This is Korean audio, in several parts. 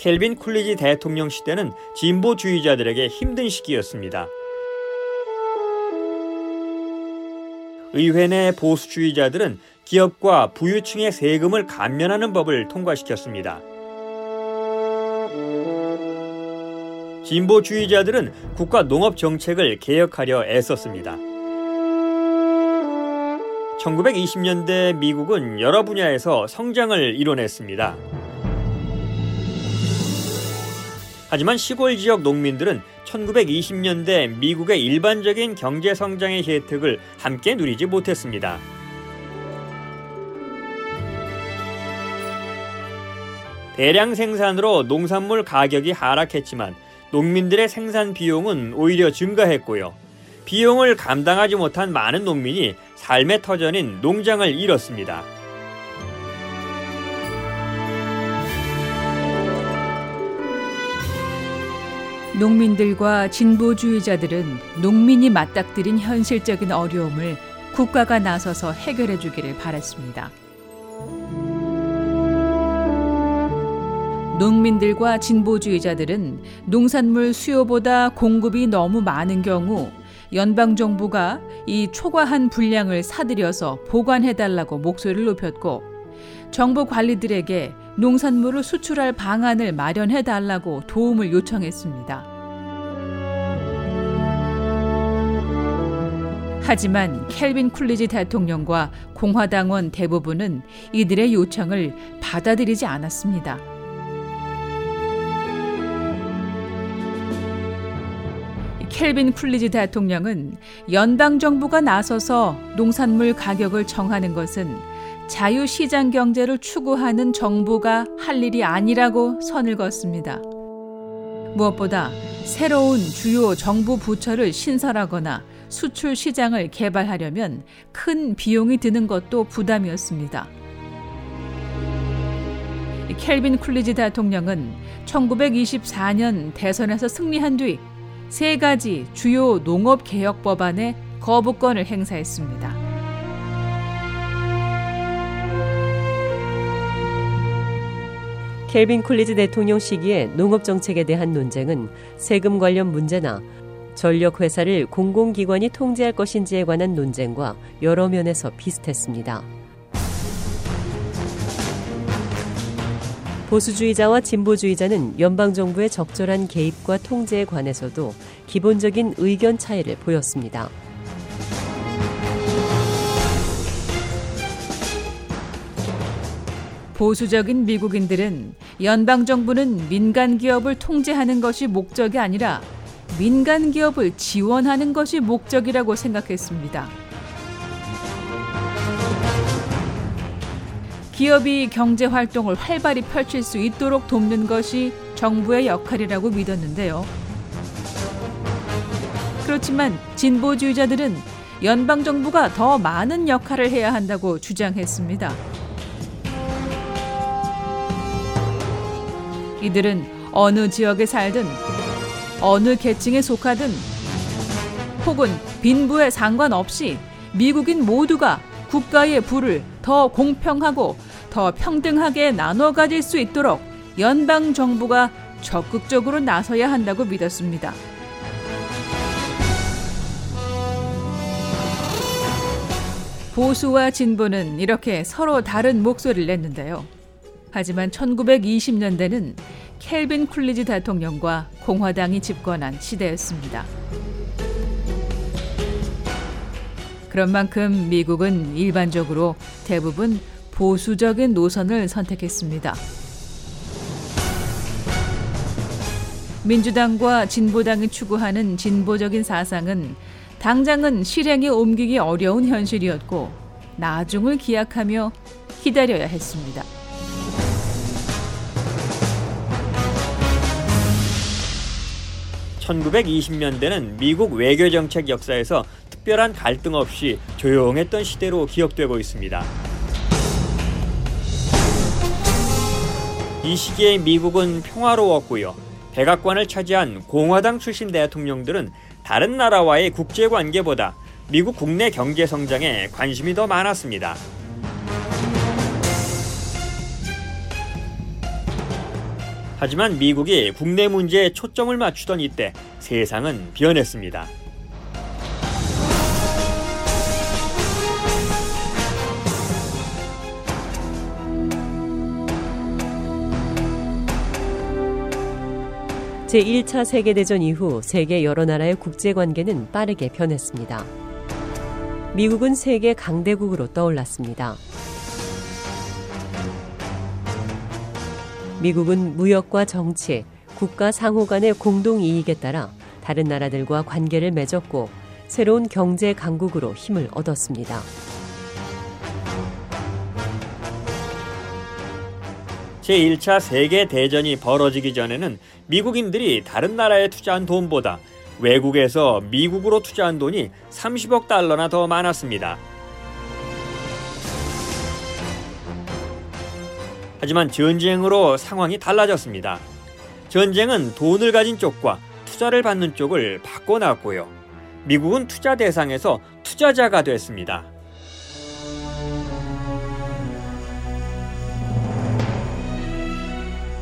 켈빈 쿨리지 대통령 시대는 진보주의자들에게 힘든 시기였습니다. 의회 내 보수주의자들은 기업과 부유층의 세금을 감면하는 법을 통과시켰습니다. 진보주의자들은 국가 농업 정책을 개혁하려 애썼습니다. 1920년대 미국은 여러 분야에서 성장을 이뤄냈습니다. 하지만 시골 지역 농민들은 1920년대 미국의 일반적인 경제 성장의 혜택을 함께 누리지 못했습니다. 대량 생산으로 농산물 가격이 하락했지만 농민들의 생산 비용은 오히려 증가했고요. 비용을 감당하지 못한 많은 농민이 삶의 터전인 농장을 잃었습니다. 농민들과 진보주의자들은 농민이 맞닥뜨린 현실적인 어려움을 국가가 나서서 해결해 주기를 바랐습니다. 농민들과 진보주의자들은 농산물 수요보다 공급이 너무 많은 경우 연방 정부가 이 초과한 분량을 사들여서 보관해 달라고 목소리를 높였고 정부 관리들에게 농산물을 수출할 방안을 마련해 달라고 도움을 요청했습니다. 하지만 켈빈 쿨리지 대통령과 공화당원 대부분은 이들의 요청을 받아들이지 않았습니다. 켈빈 쿨리지 대통령은 연방 정부가 나서서 농산물 가격을 정하는 것은 자유시장 경제를 추구하는 정부가 할 일이 아니라고 선을 그었습니다. 무엇보다 새로운 주요 정부 부처를 신설하거나 수출 시장을 개발하려면 큰 비용이 드는 것도 부담이었습니다. 켈빈 쿨리지 대통령은 1924년 대선에서 승리한 뒤 세 가지 주요 농업 개혁 법안에 거부권을 행사했습니다. 켈빈 쿨리지 대통령 시기에 농업 정책에 대한 논쟁은 세금 관련 문제나 전력 회사를 공공기관이 통제할 것인지에 관한 논쟁과 여러 면에서 비슷했습니다. 보수주의자와 진보주의자는 연방정부의 적절한 개입과 통제에 관해서도 기본적인 의견 차이를 보였습니다. 보수적인 미국인들은 연방 정부는 민간 기업을 통제하는 것이 목적이 아니라 민간 기업을 지원하는 것이 목적이라고 생각했습니다. 기업이 경제 활동을 활발히 펼칠 수 있도록 돕는 것이 정부의 역할이라고 믿었는데요. 그렇지만 진보주의자들은 연방 정부가 더 많은 역할을 해야 한다고 주장했습니다. 이들은 어느 지역에 살든 어느 계층에 속하든 혹은 빈부에 상관없이 미국인 모두가 국가의 부를 더 공평하고 더 평등하게 나눠 가질 수 있도록 연방 정부가 적극적으로 나서야 한다고 믿었습니다. 보수와 진보는 이렇게 서로 다른 목소리를 냈는데요. 하지만 1920년대는 켈빈 쿨리지 대통령과 공화당이 집권한 시대였습니다. 그런 만큼 미국은 일반적으로 대부분 보수적인 노선을 선택했습니다. 민주당과 진보당이 추구하는 진보적인 사상은 당장은 실행에 옮기기 어려운 현실이었고 나중을 기약하며 기다려야 했습니다. (1920년대는) 미국 외교정책 역사에서 특별한 갈등 없이 조용했던 시대로 기억되고 있습니다. 이 시기에 미국은 평화로웠고요. 백악관을 차지한 공화당 출신 대통령들은 다른 나라와의 국제 관계보다 미국 국내 경제 성장에 관심이 더 많았습니다. 하지만 미국이 국내 문제에 초점을 맞추던 이때 세상은 변했습니다. 제1차 세계대전 이후 세계 여러 나라의 국제 관계는 빠르게 변했습니다. 미국은 세계 강대국으로 떠올랐습니다. 미국은 무역과 정치, 국가 상호 간의 공동 이익에 따라 다른 나라들과 관계를 맺었고 새로운 경제 강국으로 힘을 얻었습니다. 제1차 세계 대전이 벌어지기 전에는 미국인들이 다른 나라에 투자한 돈보다 외국에서 미국으로 투자한 돈이 30억 달러나 더 많았습니다. 하지만 전쟁으로 상황이 달라졌습니다. 전쟁은 돈을 가진 쪽과 투자를 받는 쪽을 바꿔놨고요. 미국은 투자 대상에서 투자자가 됐습니다.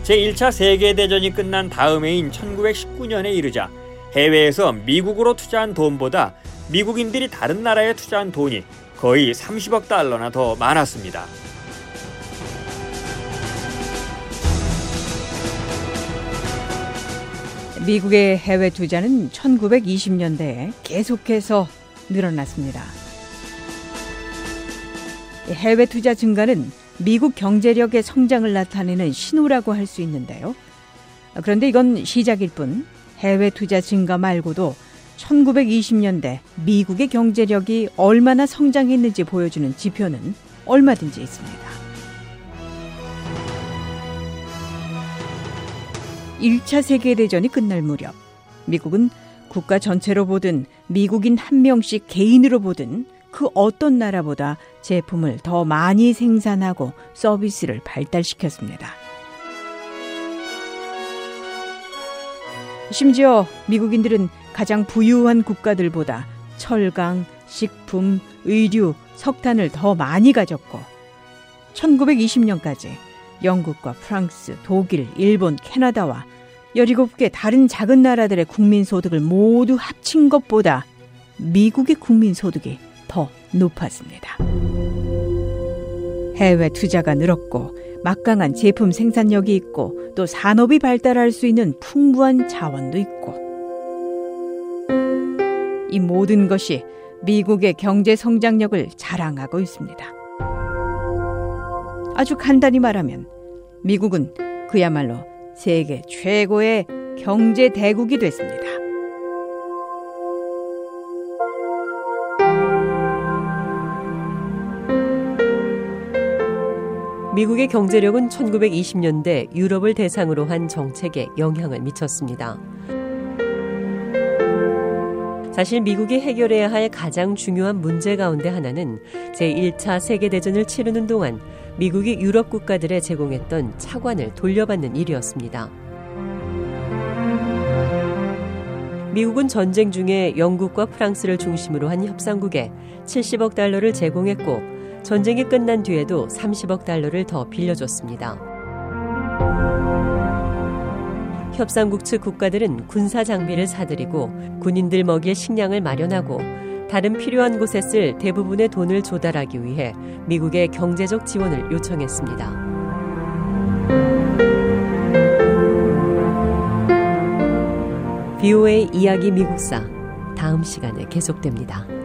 제1차 세계대전이 끝난 다음해인 1919년에 이르자 해외에서 미국으로 투자한 돈보다 미국인들이 다른 나라에 투자한 돈이 거의 30억 달러나 더 많았습니다. 미국의 해외 투자는 1920년대에 계속해서 늘어났습니다. 해외 투자 증가는 미국 경제력의 성장을 나타내는 신호라고 할 수 있는데요. 그런데 이건 시작일 뿐 해외 투자 증가 말고도 1920년대 미국의 경제력이 얼마나 성장했는지 보여주는 지표는 얼마든지 있습니다. 1차 세계대전이 끝날 무렵 미국은 국가 전체로 보든 미국인 한 명씩 개인으로 보든 그 어떤 나라보다 제품을 더 많이 생산하고 서비스를 발달시켰습니다. 심지어 미국인들은 가장 부유한 국가들보다 철강, 식품, 의류, 석탄을 더 많이 가졌고 1920년까지 영국과 프랑스, 독일, 일본, 캐나다와 17개 다른 작은 나라들의 국민 소득을 모두 합친 것보다 미국의 국민 소득이 더 높았습니다. 해외 투자가 늘었고 막강한 제품 생산력이 있고 또 산업이 발달할 수 있는 풍부한 자원도 있고 이 모든 것이 미국의 경제 성장력을 자랑하고 있습니다. 아주 간단히 말하면 미국은 그야말로 세계 최고의 경제 대국이 됐습니다. 미국의 경제력은 1920년대 유럽을 대상으로 한 정책에 영향을 미쳤습니다. 사실 미국이 해결해야 할 가장 중요한 문제 가운데 하나는 제1차 세계대전을 치르는 동안 미국이 유럽 국가들에 제공했던 차관을 돌려받는 일이었습니다. 미국은 전쟁 중에 영국과 프랑스를 중심으로 한 협상국에 70억 달러를 제공했고 전쟁이 끝난 뒤에도 30억 달러를 더 빌려줬습니다. 협상국 측 국가들은 군사 장비를 사들이고 군인들 먹일 식량을 마련하고 다른 필요한 곳에 쓸 대부분의 돈을 조달하기 위해 미국의 경제적 지원을 요청했습니다. BOA 이야기 미국사 다음 시간에 계속됩니다.